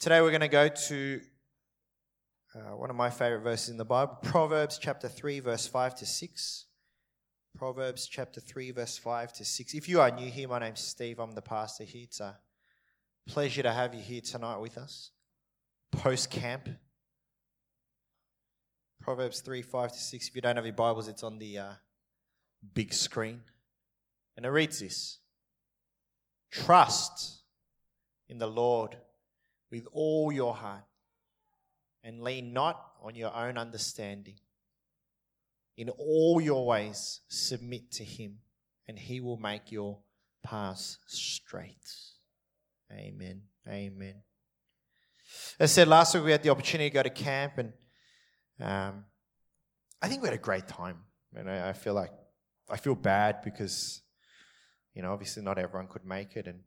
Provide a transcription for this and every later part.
Today we're going to go to uh, one of my favorite verses in the Bible, Proverbs chapter 3, verse 5 to 6. Proverbs chapter 3, verse 5 to 6. If you are new here, my name's Steve. I'm the pastor here. It's a pleasure to have you here tonight with us. Post camp. Proverbs 3, 5 to 6. If you don't have your Bibles, it's on the uh, big screen. And it reads this Trust in the Lord with all your heart and lean not on your own understanding. In all your ways, submit to Him, and He will make your paths straight. Amen. Amen. As I said last week, we had the opportunity to go to camp, and um, I think we had a great time. And I, I feel like I feel bad because, you know, obviously not everyone could make it, and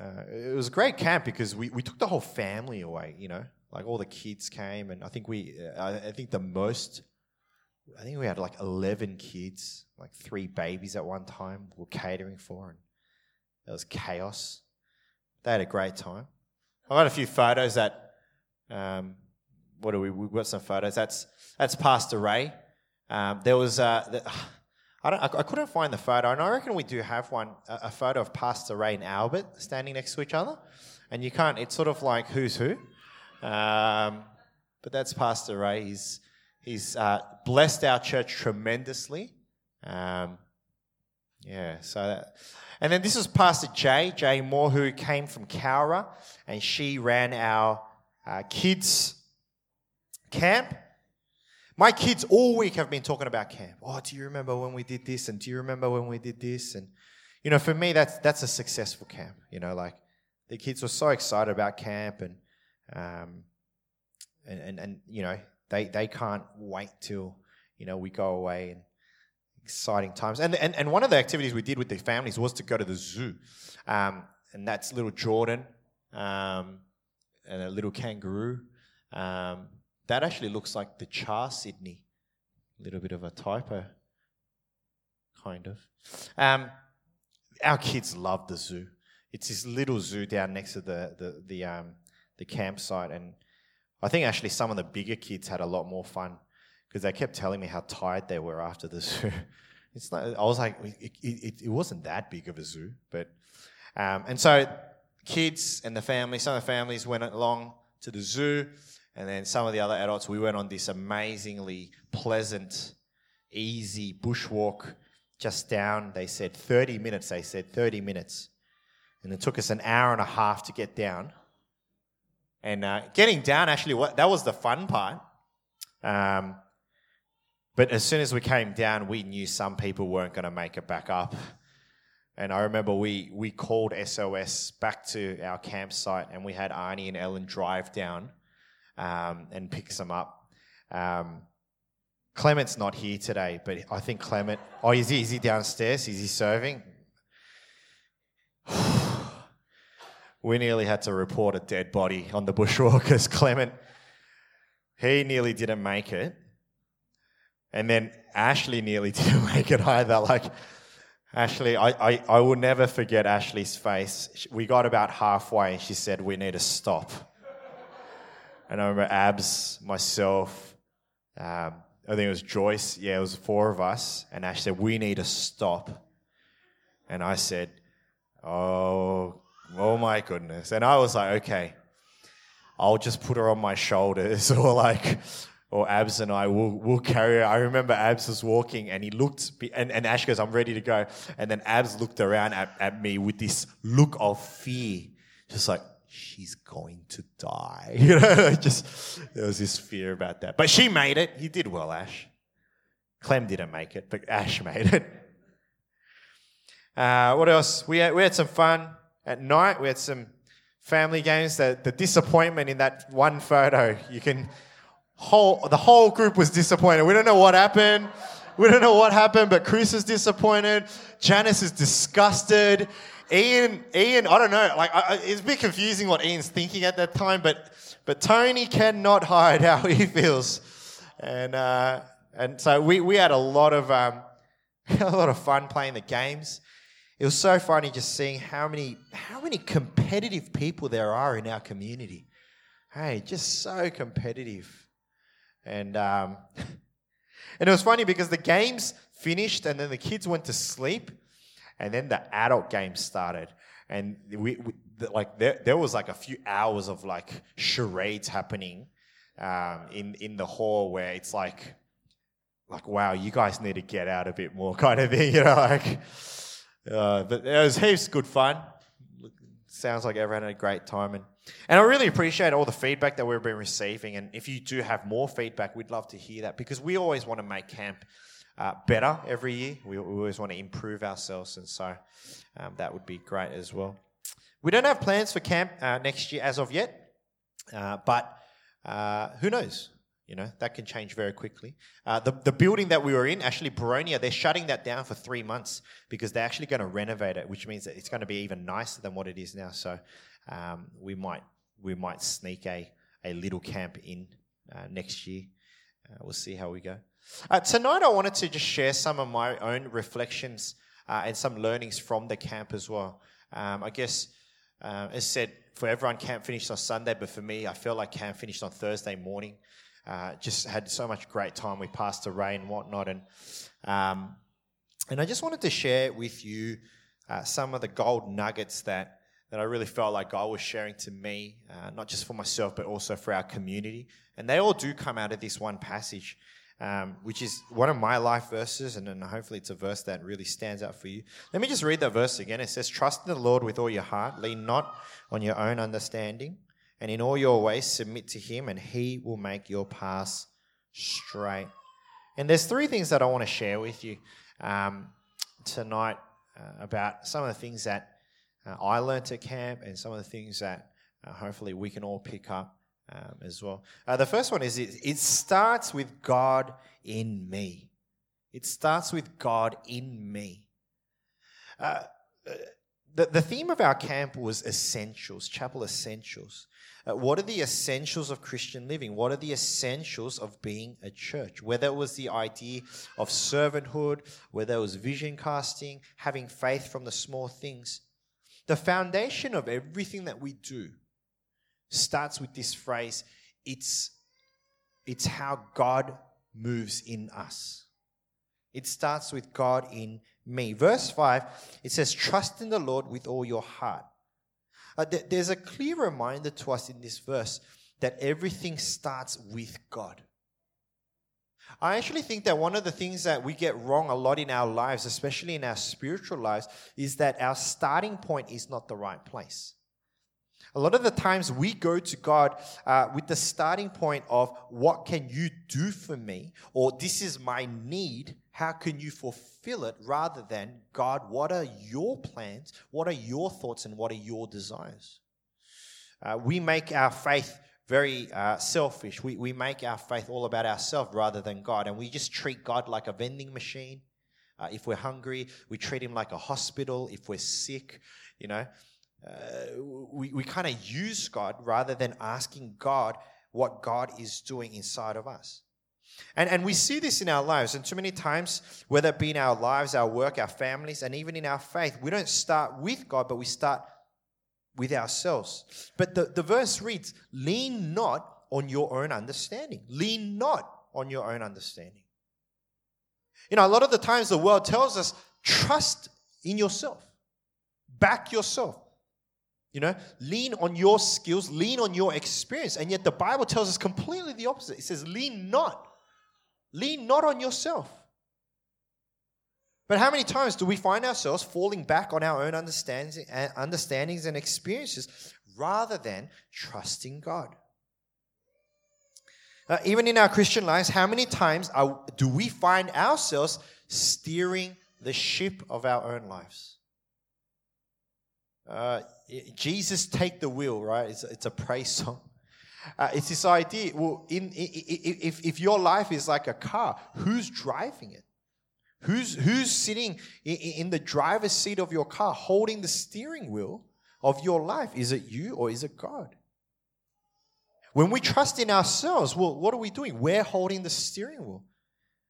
uh, it was a great camp because we, we took the whole family away, you know, like all the kids came, and I think we, uh, I think the most, I think we had like 11 kids, like three babies at one time, we were catering for, and it was chaos. They had a great time. I got a few photos that, um, what do we, we got some photos. That's, that's Pastor Ray. Um, there was, uh, the, I, don't, I, couldn't find the photo, and I reckon we do have one, a, a, photo of Pastor Ray and Albert standing next to each other, and you can't. It's sort of like who's who, um, but that's Pastor Ray. He's he's uh, blessed our church tremendously. Um, yeah, so that, and then this is Pastor Jay Jay Moore, who came from Cowra, and she ran our uh, kids camp. My kids all week have been talking about camp. Oh, do you remember when we did this? And do you remember when we did this? And, you know, for me, that's, that's a successful camp. You know, like the kids were so excited about camp and, um, and, and, and, you know, they, they can't wait till, you know, we go away and exciting times. And, and, and one of the activities we did with the families was to go to the zoo. Um, and that's little Jordan um, and a little kangaroo. Um, that actually looks like the Char Sydney. A little bit of a typo, kind of. Um, our kids love the zoo. It's this little zoo down next to the the the, um, the campsite, and I think actually some of the bigger kids had a lot more fun because they kept telling me how tired they were after the zoo. It's like I was like, it, it, it wasn't that big of a zoo, but um, and so kids and the family, some of the families went along to the zoo. And then some of the other adults, we went on this amazingly pleasant, easy bushwalk just down. They said 30 minutes. They said 30 minutes. And it took us an hour and a half to get down. And uh, getting down, actually, what, that was the fun part. Um, but as soon as we came down, we knew some people weren't going to make it back up. And I remember we, we called SOS back to our campsite and we had Arnie and Ellen drive down um, and picks them up. Um, Clement's not here today, but I think Clement. Oh, is he? Is he downstairs? Is he serving? we nearly had to report a dead body on the bushwalkers. Clement, he nearly didn't make it, and then Ashley nearly didn't make it either. Like. Ashley, I, I, I will never forget Ashley's face. We got about halfway and she said, We need to stop. And I remember Abs, myself, um, I think it was Joyce. Yeah, it was four of us. And Ash said, We need to stop. And I said, Oh, oh my goodness. And I was like, Okay, I'll just put her on my shoulders or like, or Abs and I will will carry her. I remember Abs was walking and he looked, and, and Ash goes, I'm ready to go. And then Abs looked around at, at me with this look of fear, just like, she's going to die. You know, just there was this fear about that. But she made it. You did well, Ash. Clem didn't make it, but Ash made it. Uh, what else? We had, we had some fun at night. We had some family games. The, the disappointment in that one photo, you can whole the whole group was disappointed. We don't know what happened. We don't know what happened, but Chris is disappointed. Janice is disgusted. Ian, Ian, I don't know. Like, I, it's a bit confusing what Ian's thinking at that time, but but Tony cannot hide how he feels, and uh, and so we we had a lot of um, a lot of fun playing the games. it was so funny just seeing how many how many competitive people there are in our community. Hey, just so competitive, and um, and it was funny because the games finished and then the kids went to sleep, and then the adult game started, and we, we like there, there was like a few hours of like charades happening um, in in the hall where it's like like wow you guys need to get out a bit more kind of thing you know like uh, but it was heaps good fun. Sounds like everyone had a great time. And and I really appreciate all the feedback that we've been receiving. And if you do have more feedback we'd love to hear that because we always want to make camp uh, better every year we, we, always want to improve ourselves and so um, that would be great as well we don't have plans for camp uh, next year as of yet uh, but uh, who knows? You know, that can change very quickly. Uh, the, the building that we were in, actually, Baronia, they're shutting that down for three months because they're actually going to renovate it, which means that it's going to be even nicer than what it is now. So um, we might we might sneak a, a little camp in uh, next year. We'll see how we go. Uh, tonight, I wanted to just share some of my own reflections uh, and some learnings from the camp as well. Um, I guess, as said, for everyone, camp finished on Sunday, but for me, I felt like camp finished on Thursday morning. Uh, just had so much great time with Pastor Ray and whatnot, and um, and I just wanted to share with you uh, some of the gold nuggets that that I really felt like God was sharing to me, uh, not just for myself but also for our community, and they all do come out of this one passage um, which is one of my life verses, and then hopefully it's a verse that really stands out for you. Let me just read that verse again. It says, Trust in the Lord with all your heart, lean not on your own understanding, and in all your ways submit to Him, and He will make your paths straight. And there's three things that I want to share with you um, tonight uh, about some of the things that uh, I learned at camp and some of the things that uh, hopefully we can all pick up um, as well. Uh, the first one is it, it starts with God in me. It starts with God in me. Uh, uh, the, the theme of our camp was essentials, chapel essentials. Uh, what are the essentials of Christian living? What are the essentials of being a church? Whether it was the idea of servanthood, whether it was vision casting, having faith from the small things. The foundation of everything that we do starts with this phrase it's, it's how God moves in us. It starts with God in me. Verse 5, it says, Trust in the Lord with all your heart. Uh, th- there's a clear reminder to us in this verse that everything starts with God. I actually think that one of the things that we get wrong a lot in our lives, especially in our spiritual lives, is that our starting point is not the right place. A lot of the times we go to God uh, with the starting point of, What can you do for me? or This is my need. How can you fulfill it? rather than, God, what are your plans? What are your thoughts? And what are your desires? Uh, we make our faith very uh, selfish. We, we make our faith all about ourselves rather than God. And we just treat God like a vending machine. Uh, if we're hungry, we treat him like a hospital. If we're sick, you know, uh, we, we kind of use God rather than asking God what God is doing inside of us. And, and we see this in our lives. And too many times, whether it be in our lives, our work, our families, and even in our faith, we don't start with God, but we start with ourselves. But the, the verse reads, Lean not on your own understanding. Lean not on your own understanding. You know, a lot of the times the world tells us, trust in yourself, back yourself. You know, lean on your skills, lean on your experience. And yet the Bible tells us completely the opposite. It says, lean not. Lean not on yourself. But how many times do we find ourselves falling back on our own understandings and experiences rather than trusting God? Uh, even in our Christian lives, how many times are, do we find ourselves steering the ship of our own lives? Uh, Jesus take the wheel, right? It's, it's a praise song. Uh, it's this idea. Well, in, if, if your life is like a car, who's driving it? Who's, who's sitting in, in the driver's seat of your car holding the steering wheel of your life? Is it you or is it God? When we trust in ourselves, well, what are we doing? We're holding the steering wheel.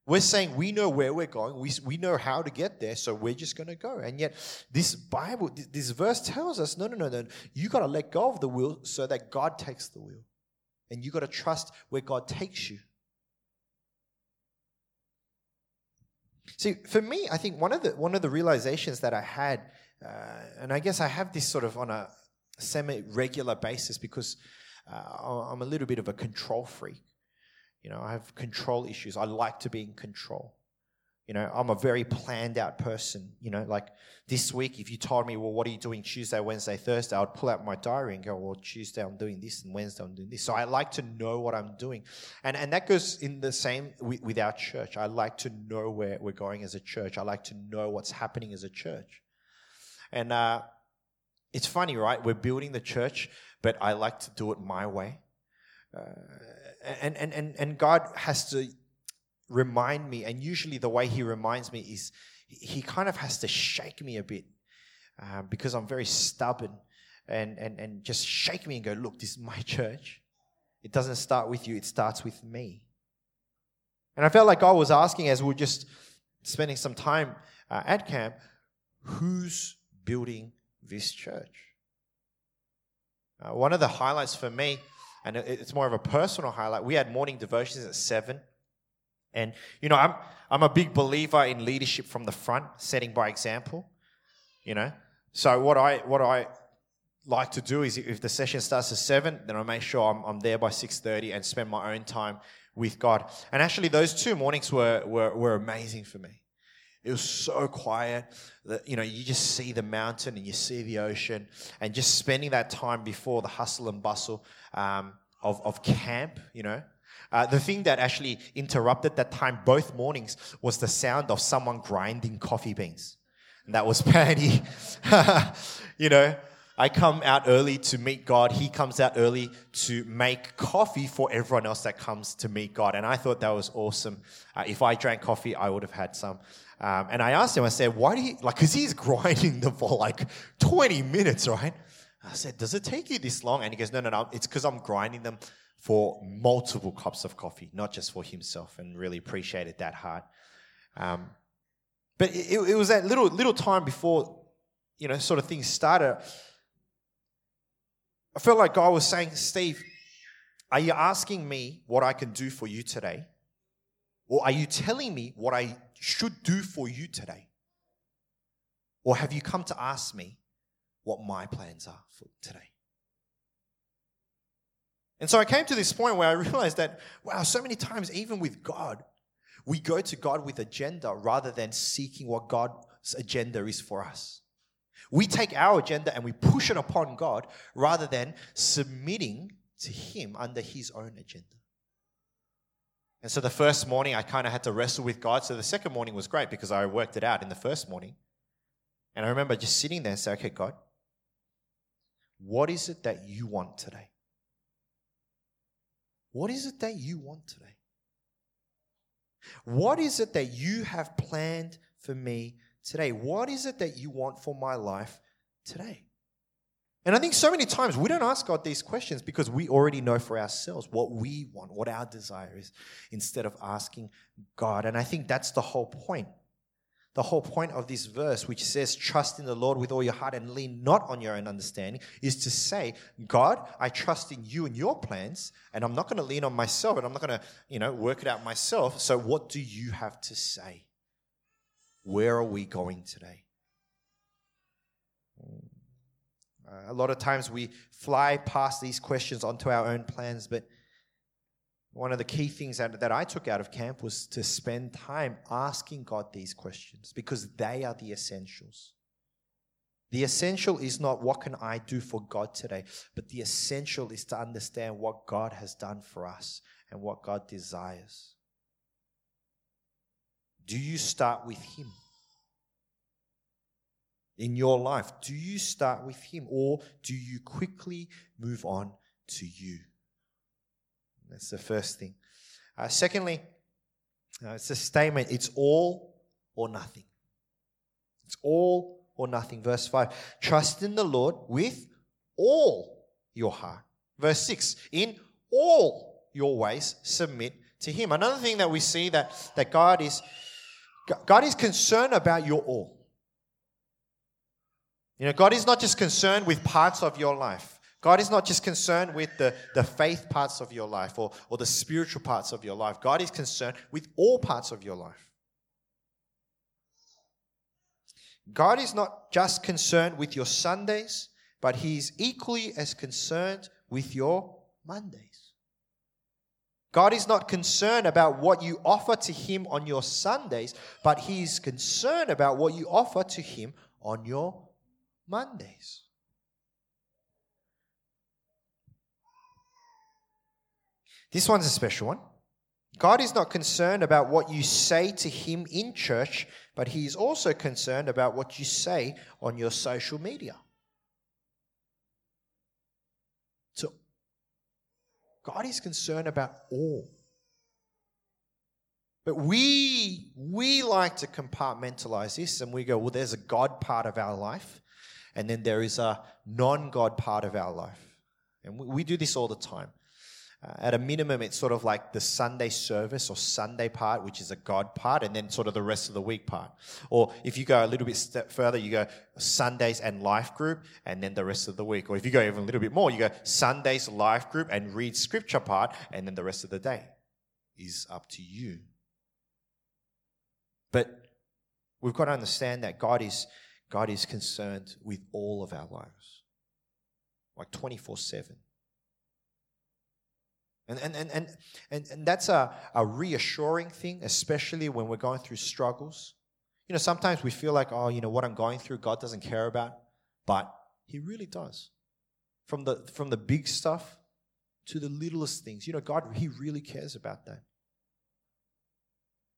We're saying we know where we're going, we, we know how to get there, so we're just going to go. And yet, this Bible, this verse tells us no, no, no, no. You got to let go of the wheel so that God takes the wheel. And you got to trust where God takes you. See, for me, I think one of the one of the realizations that I had, uh, and I guess I have this sort of on a semi-regular basis because uh, I'm a little bit of a control freak. You know, I have control issues. I like to be in control. You know, I'm a very planned out person. You know, like this week, if you told me, well, what are you doing Tuesday, Wednesday, Thursday, I'd pull out my diary and go, well, Tuesday I'm doing this and Wednesday I'm doing this. So I like to know what I'm doing. And, and that goes in the same with, with our church. I like to know where we're going as a church. I like to know what's happening as a church. And uh, it's funny, right? We're building the church, but I like to do it my way. Uh, and, and, and, and God has to remind me, and usually the way He reminds me is He kind of has to shake me a bit um, because I'm very stubborn and, and, and just shake me and go, Look, this is my church. It doesn't start with you, it starts with me. And I felt like God was asking as we were just spending some time uh, at camp, who's building this church? Uh, one of the highlights for me and it's more of a personal highlight. We had morning devotions at seven, and you know, I'm I'm a big believer in leadership from the front, setting by example. You know, so what I what I like to do is if the session starts at seven, then I make sure I'm, I'm there by six thirty and spend my own time with God. And actually, those two mornings were were, were amazing for me. It was so quiet that, you know, you just see the mountain and you see the ocean and just spending that time before the hustle and bustle um, of, of camp, you know. Uh, the thing that actually interrupted that time both mornings was the sound of someone grinding coffee beans. And that was Patty. you know, I come out early to meet God. He comes out early to make coffee for everyone else that comes to meet God. And I thought that was awesome. Uh, if I drank coffee, I would have had some. Um, and I asked him, I said, why do you, like, because he's grinding them for like 20 minutes, right? I said, does it take you this long? And he goes, no, no, no, it's because I'm grinding them for multiple cups of coffee, not just for himself, and really appreciated that heart. Um, but it, it was that little little time before, you know, sort of things started. I felt like God was saying, Steve, are you asking me what I can do for you today? Or are you telling me what I should do for you today? Or have you come to ask me what my plans are for today? And so I came to this point where I realized that, wow, so many times, even with God, we go to God with agenda rather than seeking what God's agenda is for us. We take our agenda and we push it upon God rather than submitting to Him under His own agenda. And so the first morning, I kind of had to wrestle with God. So the second morning was great because I worked it out in the first morning. And I remember just sitting there and saying, okay, God, what is it that you want today? What is it that you want today? What is it that you have planned for me today? What is it that you want for my life today? And I think so many times we don't ask God these questions because we already know for ourselves what we want, what our desire is, instead of asking God. And I think that's the whole point. The whole point of this verse, which says, Trust in the Lord with all your heart and lean not on your own understanding, is to say, God, I trust in you and your plans, and I'm not going to lean on myself, and I'm not going to, you know, work it out myself. So what do you have to say? Where are we going today? Uh, a lot of times we fly past these questions onto our own plans, but one of the key things that, that I took out of camp was to spend time asking God these questions because they are the essentials. The essential is not what can I do for God today, but the essential is to understand what God has done for us and what God desires. Do you start with Him? In your life? Do you start with Him or do you quickly move on to you? That's the first thing. Uh, secondly, uh, it's a statement it's all or nothing. It's all or nothing. Verse 5 Trust in the Lord with all your heart. Verse 6 In all your ways submit to Him. Another thing that we see that, that God is God is concerned about your all. You know, God is not just concerned with parts of your life. God is not just concerned with the, the faith parts of your life or, or the spiritual parts of your life. God is concerned with all parts of your life. God is not just concerned with your Sundays, but He is equally as concerned with your Mondays. God is not concerned about what you offer to Him on your Sundays, but He is concerned about what you offer to Him on your Mondays. This one's a special one. God is not concerned about what you say to Him in church, but He is also concerned about what you say on your social media. So, God is concerned about all. But we, we like to compartmentalize this and we go, well, there's a God part of our life, and then there is a non God part of our life. And we, we do this all the time. Uh, at a minimum, it's sort of like the Sunday service or Sunday part, which is a God part, and then sort of the rest of the week part. Or if you go a little bit step further, you go Sundays and life group, and then the rest of the week. Or if you go even a little bit more, you go Sundays, life group, and read scripture part, and then the rest of the day is up to you. But we've got to understand that God is, God is concerned with all of our lives, like 24 7. And, and, and, and, and, and that's a, a reassuring thing, especially when we're going through struggles. You know, sometimes we feel like, oh, you know, what I'm going through, God doesn't care about. But He really does. From the, from the big stuff to the littlest things. You know, God, He really cares about that.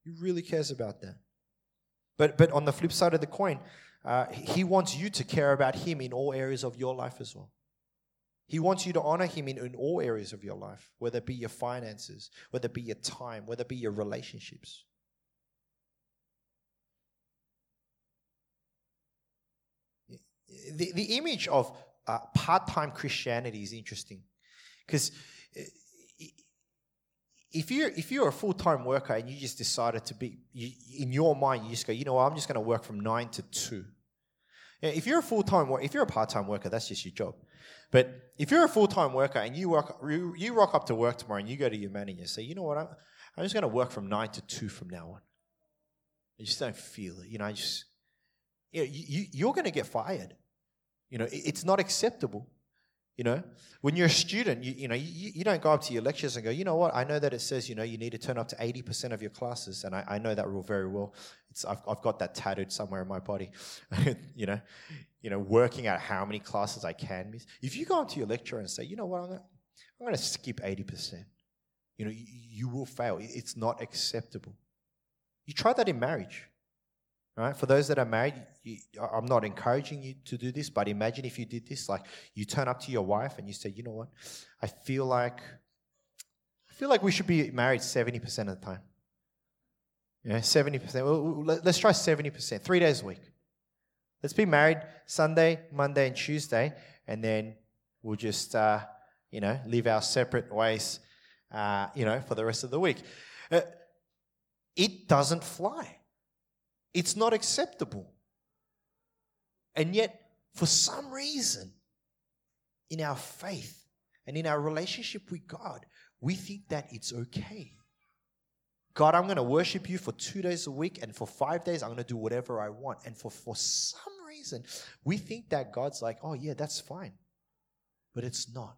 He really cares about that. But, but on the flip side of the coin, uh, He wants you to care about Him in all areas of your life as well. He wants you to honor Him in, in all areas of your life, whether it be your finances, whether it be your time, whether it be your relationships. The, the image of uh, part time Christianity is interesting because uh, if you're, if you're a full time worker and you just decided to be, you, in your mind, you just go, you know what, I'm just going to work from nine to two. If you're a full time, if you're a part time worker, that's just your job. But if you're a full time worker and you work, you rock up to work tomorrow and you go to your manager and say, you know what, I'm, I'm just going to work from nine to two from now on. I just don't feel it. You know, I just, you know, you, you're going to get fired. You know, it's not acceptable. You know, when you're a student, you, you know, you, you don't go up to your lectures and go, you know what, I know that it says, you know, you need to turn up to 80% of your classes. And I, I know that rule very well. It's, I've, I've got that tattooed somewhere in my body. you know, you know, working out how many classes I can miss. If you go up to your lecturer and say, you know what, I'm going I'm to skip 80%, you know, you, you will fail. It's not acceptable. You try that in marriage. Right? For those that are married, you, I'm not encouraging you to do this, but imagine if you did this. Like you turn up to your wife and you say, you know what? I feel like I feel like we should be married 70% of the time. Yeah, 70%. Well, let's try 70%, three days a week. Let's be married Sunday, Monday, and Tuesday, and then we'll just, uh, you know, live our separate ways, uh, you know, for the rest of the week. Uh, it doesn't fly. It's not acceptable. And yet, for some reason, in our faith and in our relationship with God, we think that it's okay. God, I'm going to worship you for two days a week, and for five days, I'm going to do whatever I want. And for, for some reason, we think that God's like, oh, yeah, that's fine. But it's not.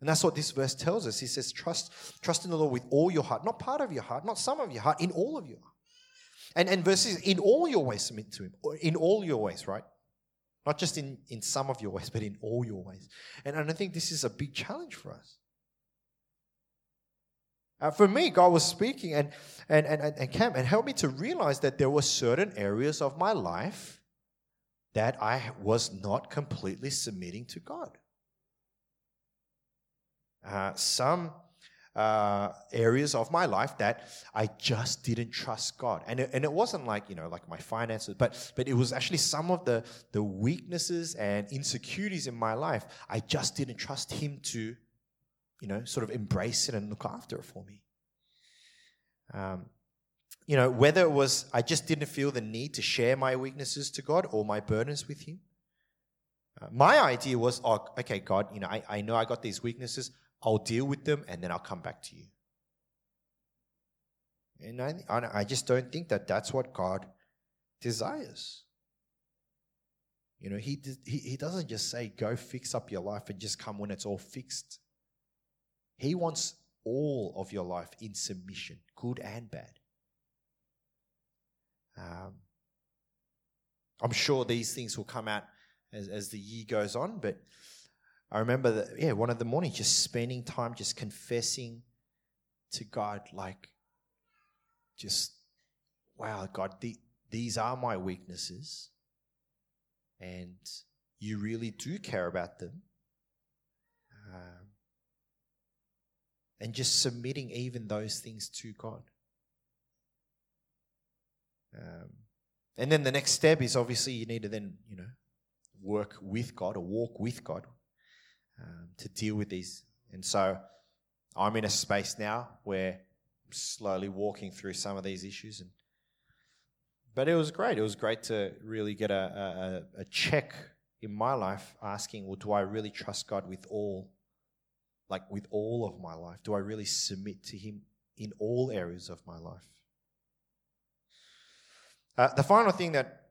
And that's what this verse tells us. He says, trust, trust in the Lord with all your heart, not part of your heart, not some of your heart, in all of your heart. And, and verses, in all your ways submit to him. In all your ways, right? Not just in, in some of your ways, but in all your ways. And, and I think this is a big challenge for us. Uh, for me, God was speaking and, and, and, and, Cam, and helped me to realize that there were certain areas of my life that I was not completely submitting to God. Uh, some uh, areas of my life that I just didn't trust God. And it, and it wasn't like, you know, like my finances, but, but it was actually some of the, the weaknesses and insecurities in my life. I just didn't trust Him to, you know, sort of embrace it and look after it for me. Um, you know, whether it was I just didn't feel the need to share my weaknesses to God or my burdens with Him. Uh, my idea was, oh, okay, God, you know, I, I know I got these weaknesses. I'll deal with them and then I'll come back to you. And I, I just don't think that that's what God desires. You know, he, he, he doesn't just say, go fix up your life and just come when it's all fixed. He wants all of your life in submission, good and bad. Um, I'm sure these things will come out as, as the year goes on, but I remember that, yeah, one of the mornings just spending time just confessing to God, like, just, wow, God, the, these are my weaknesses, and you really do care about them. Um, and just submitting even those things to God. Um, and then the next step is obviously you need to then, you know, work with God or walk with God um, to deal with these. And so I'm in a space now where I'm slowly walking through some of these issues. And but it was great. It was great to really get a, a, a check in my life asking, well, do I really trust God with all, like with all of my life? Do I really submit to Him in all areas of my life? Uh, the final thing that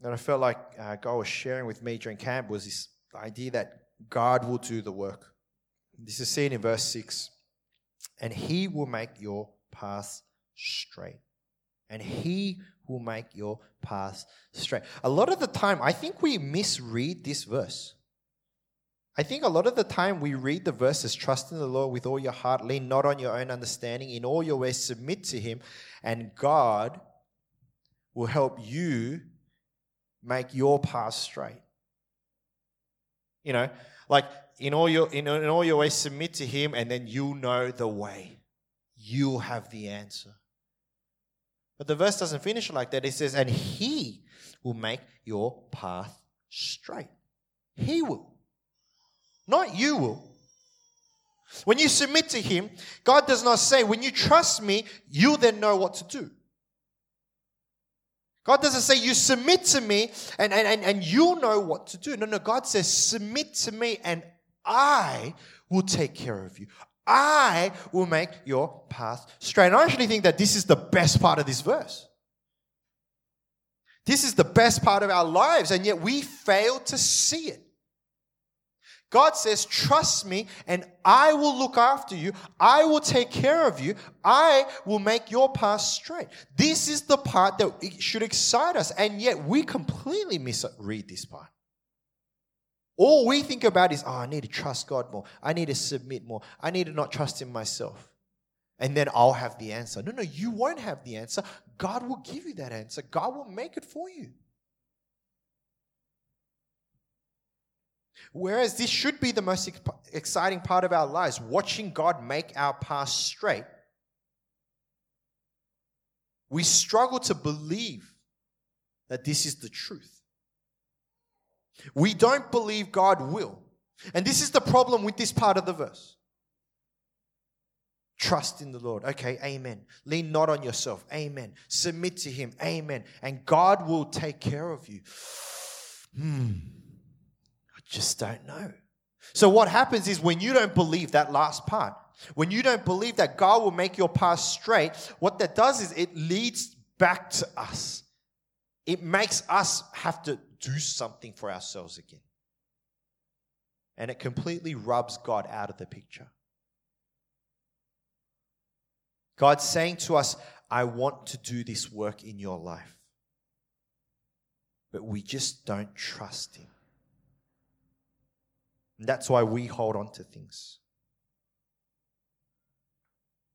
that I felt like uh, God was sharing with me during camp was this idea that God will do the work. This is seen in verse 6. And he will make your path straight. And he will make your path straight. A lot of the time, I think we misread this verse. I think a lot of the time we read the verses, trust in the Lord with all your heart, lean not on your own understanding, in all your ways submit to him, and God will help you make your path straight. You know, like in all your in, in all your ways submit to him and then you'll know the way. You'll have the answer. But the verse doesn't finish like that. It says, and he will make your path straight. He will. Not you will. When you submit to him, God does not say, when you trust me, you'll then know what to do. God doesn't say, You submit to me and, and, and, and you'll know what to do. No, no. God says, Submit to me and I will take care of you. I will make your path straight. And I actually think that this is the best part of this verse. This is the best part of our lives, and yet we fail to see it. God says, Trust me, and I will look after you. I will take care of you. I will make your path straight. This is the part that should excite us, and yet we completely misread this part. All we think about is, oh, I need to trust God more. I need to submit more. I need to not trust in myself. And then I'll have the answer. No, no, you won't have the answer. God will give you that answer, God will make it for you. Whereas this should be the most exciting part of our lives, watching God make our path straight. We struggle to believe that this is the truth. We don't believe God will. And this is the problem with this part of the verse. Trust in the Lord. Okay, amen. Lean not on yourself. Amen. Submit to Him. Amen. And God will take care of you. Hmm just don't know. So, what happens is when you don't believe that last part, when you don't believe that God will make your path straight, what that does is it leads back to us. It makes us have to do something for ourselves again. And it completely rubs God out of the picture. God's saying to us, I want to do this work in your life. But we just don't trust Him. And that's why we hold on to things.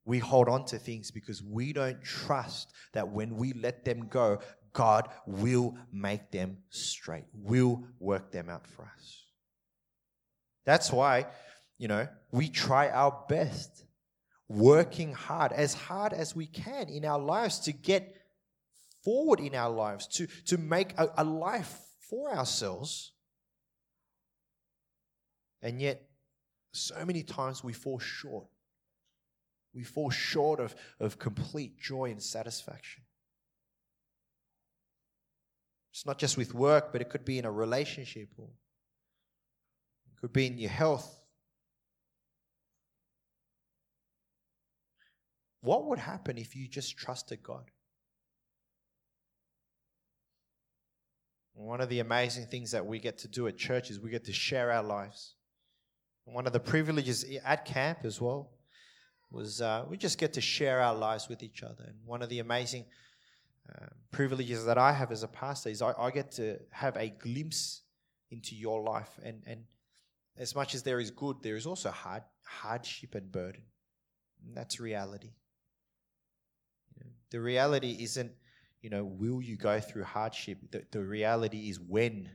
We hold on to things because we don't trust that when we let them go, God will make them straight, will work them out for us. That's why, you know, we try our best, working hard, as hard as we can in our lives to get forward in our lives, to, to make a, a life for ourselves and yet, so many times we fall short We fall short of, of complete joy and satisfaction. It's not just with work, but it could be in a relationship or it could be in your health. What would happen if you just trusted God? One of the amazing things that we get to do at church is we get to share our lives. One of the privileges at camp as well was uh, we just get to share our lives with each other. And one of the amazing uh, privileges that I have as a pastor is I, I, get to have a glimpse into your life. And, and as much as there is good, there is also hard, hardship and burden. And that's reality. The reality isn't you know, will you go through hardship? The, the reality is when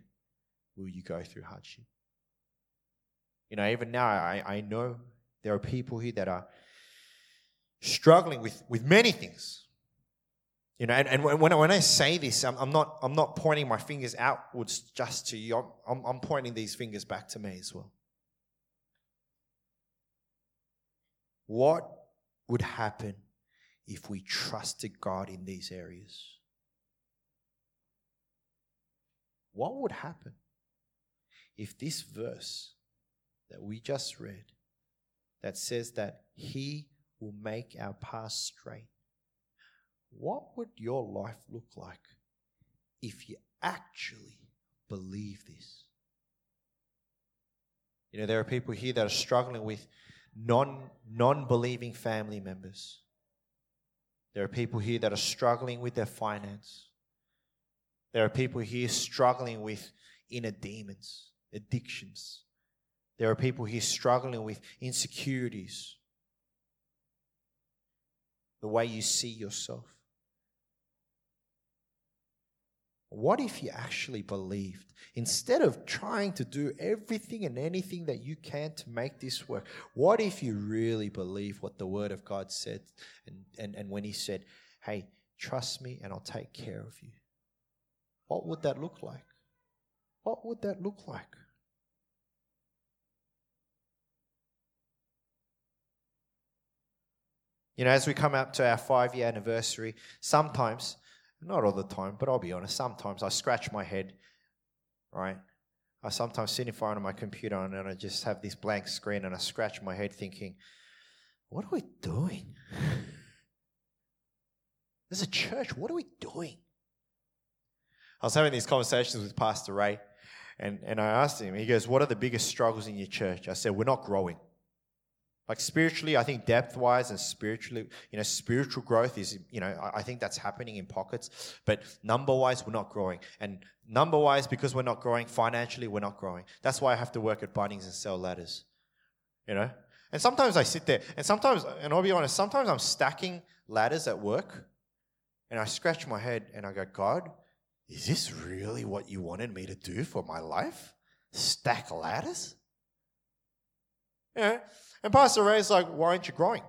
will you go through hardship? You know, even now, I, I know there are people here that are struggling with, with many things. You know, and, and when, when I say this, I'm, I'm, not, I'm not pointing my fingers outwards just to you. I'm, I'm, I'm pointing these fingers back to me as well. What would happen if we trusted God in these areas? What would happen if this verse that we just read that says that He will make our path straight, what would your life look like if you actually believe this? You know, there are people here that are struggling with non non believing family members. There are people here that are struggling with their finance. There are people here struggling with inner demons, addictions. There are people here struggling with insecurities, the way you see yourself. What if you actually believed? Instead of trying to do everything and anything that you can to make this work, what if you really believe what the Word of God said? And, and, and when He said, Hey, trust me and I'll take care of you. What would that look like? What would that look like? You know, as we come up to our five year anniversary, sometimes, not all the time, but I'll be honest, sometimes I scratch my head, right? I sometimes sit in front of my computer and I just have this blank screen and I scratch my head thinking, what are we doing? As a church, what are we doing? I was having these conversations with Pastor Ray, and, and I asked him, he goes, What are the biggest struggles in your church? I said, We're not growing. Like spiritually, I think depth wise and spiritually, you know, spiritual growth is, you know, I, think that's happening in pockets. But number wise, we're not growing. And number wise, because we're not growing, financially, we're not growing. That's why I have to work at Bunnings and sell ladders, you know? And sometimes I sit there, and sometimes, and I'll be honest, sometimes I'm stacking ladders at work, and I scratch my head and I go, God, is this really what you wanted me to do for my life? Stack ladders? Yeah. And Pastor Ray's like, why aren't you growing?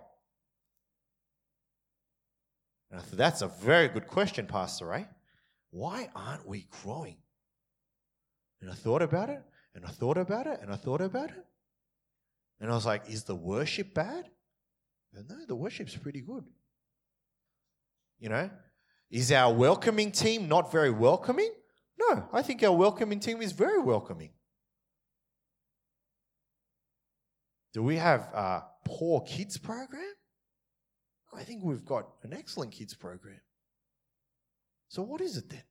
And I thought, that's a very good question, Pastor Ray. Why aren't we growing? And I thought about it, and I thought about it, and I thought about it. And I was like, is the worship bad? And no, the worship's pretty good. You know, is our welcoming team not very welcoming? No, I think our welcoming team is very welcoming. Do we have a poor kids program? I think we've got an excellent kids program. So, what is it then?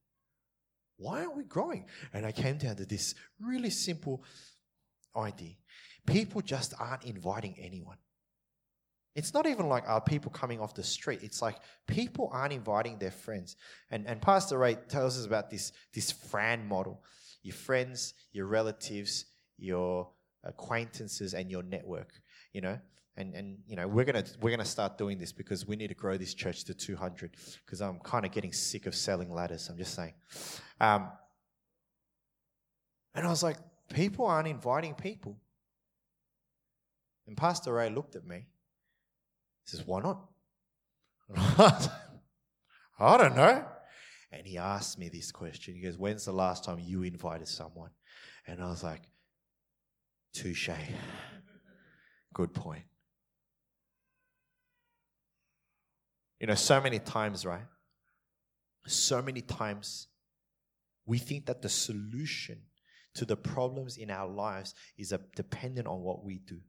Why aren't we growing? And I came down to this really simple idea people just aren't inviting anyone. It's not even like are people coming off the street. It's like people aren't inviting their friends. And, and Pastor Ray tells us about this, this FRAN model. Your friends, your relatives, your acquaintances, and your network, you know? And, and you know we're gonna we're gonna start doing this because we need to grow this church to 200 because I'm kind of getting sick of selling ladders. I'm just saying, um, and I was like, people aren't inviting people. And Pastor Ray looked at me he says, Why not? I don't know. And he asked me this question. He goes, When's the last time you invited someone? And I was like, Touche. Good point. You know, so many times, right? So many times we think that the solution to the problems in our lives is a, dependent on what we do.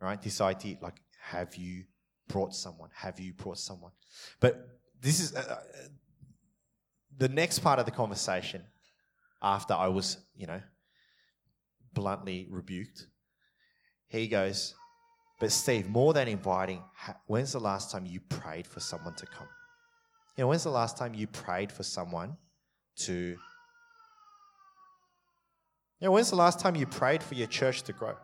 Right? This idea, like, have you brought someone? Have you brought someone? But this is uh, uh, the next part of the conversation after I was, you know, bluntly rebuked. He goes, But Steve, more than inviting, when's the last time you prayed for someone to come? You know, when's the last time you prayed for someone to. You know, when's the last time you prayed for your church to grow?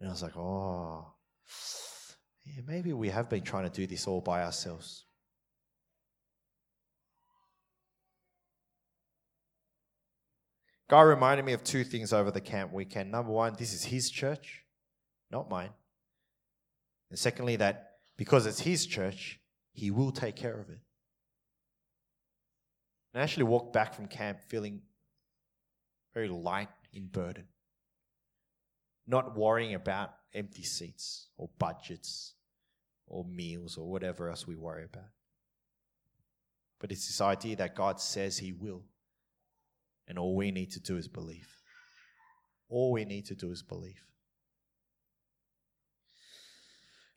And I was like, oh, yeah, maybe we have been trying to do this all by ourselves. Guy reminded me of two things over the camp weekend. Number one, this is his church, not mine. And secondly, that because it's his church, he will take care of it. And I actually walked back from camp feeling very light in burden, not worrying about empty seats or budgets or meals or whatever else we worry about. But it's this idea that God says He will. And all we need to do is believe. All we need to do is believe.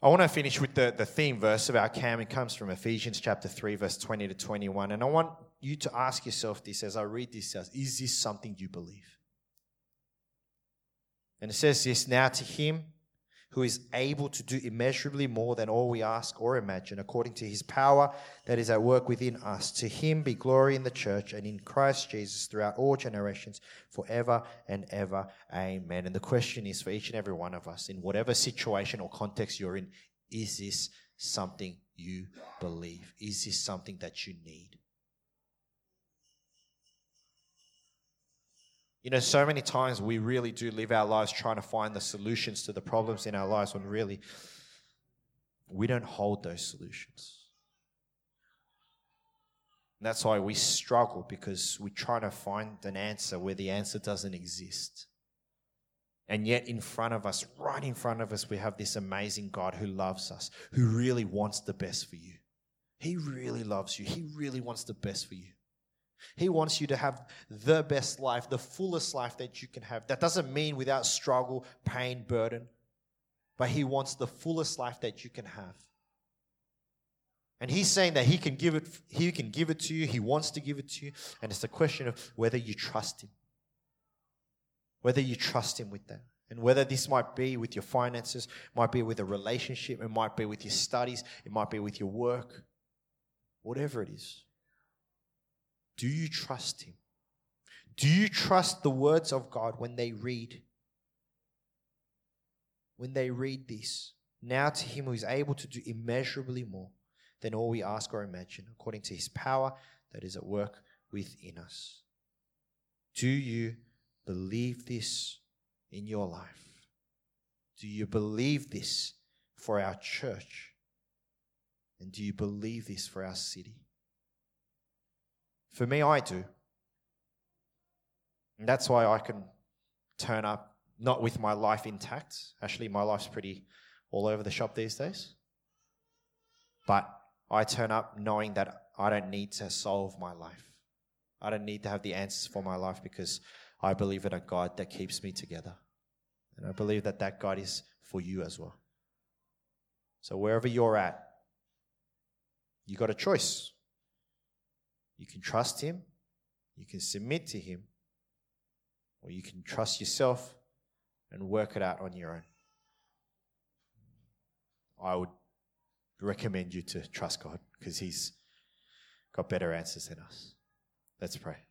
I want to finish with the, the theme verse of our camp. It comes from Ephesians chapter 3, verse 20 to 21. And I want you to ask yourself this as I read this Is this something you believe? And it says this Now to him who is able to do immeasurably more than all we ask or imagine, according to his power that is at work within us. To him be glory in the church and in Christ Jesus throughout all generations, forever and ever. Amen. And the question is for each and every one of us, in whatever situation or context you're in, is this something you believe? Is this something that you need? You know, so many times we really do live our lives trying to find the solutions to the problems in our lives when really we don't hold those solutions. And that's why we struggle because we're trying to find an answer where the answer doesn't exist. And yet, in front of us, right in front of us, we have this amazing God who loves us, who really wants the best for you. He really loves you. He really wants the best for you. He wants you to have the best life, the fullest life that you can have. That doesn't mean without struggle, pain, burden, but He wants the fullest life that you can have. And He's saying that He can give it, He can give it to you, He wants to give it to you, and it's a question of whether you trust Him. Whether you trust Him with that. And whether this might be with your finances, might be with a relationship, it might be with your studies, it might be with your work, whatever it is. Do you trust Him? Do you trust the words of God when they read? When they read this, now to Him who is able to do immeasurably more than all we ask or imagine, according to His power that is at work within us. Do you believe this in your life? Do you believe this for our church? And do you believe this for our city? For me, I do. And that's why I can turn up, not with my life intact. Actually, my life's pretty all over the shop these days. But I turn up knowing that I don't need to solve my life. I don't need to have the answers for my life because I believe in a God that keeps me together. And I believe that that God is for you as well. So wherever you're at, you got a choice. You can trust Him, you can submit to Him, or you can trust yourself and work it out on your own. I would recommend you to trust God because He's got better answers than us. Let's pray.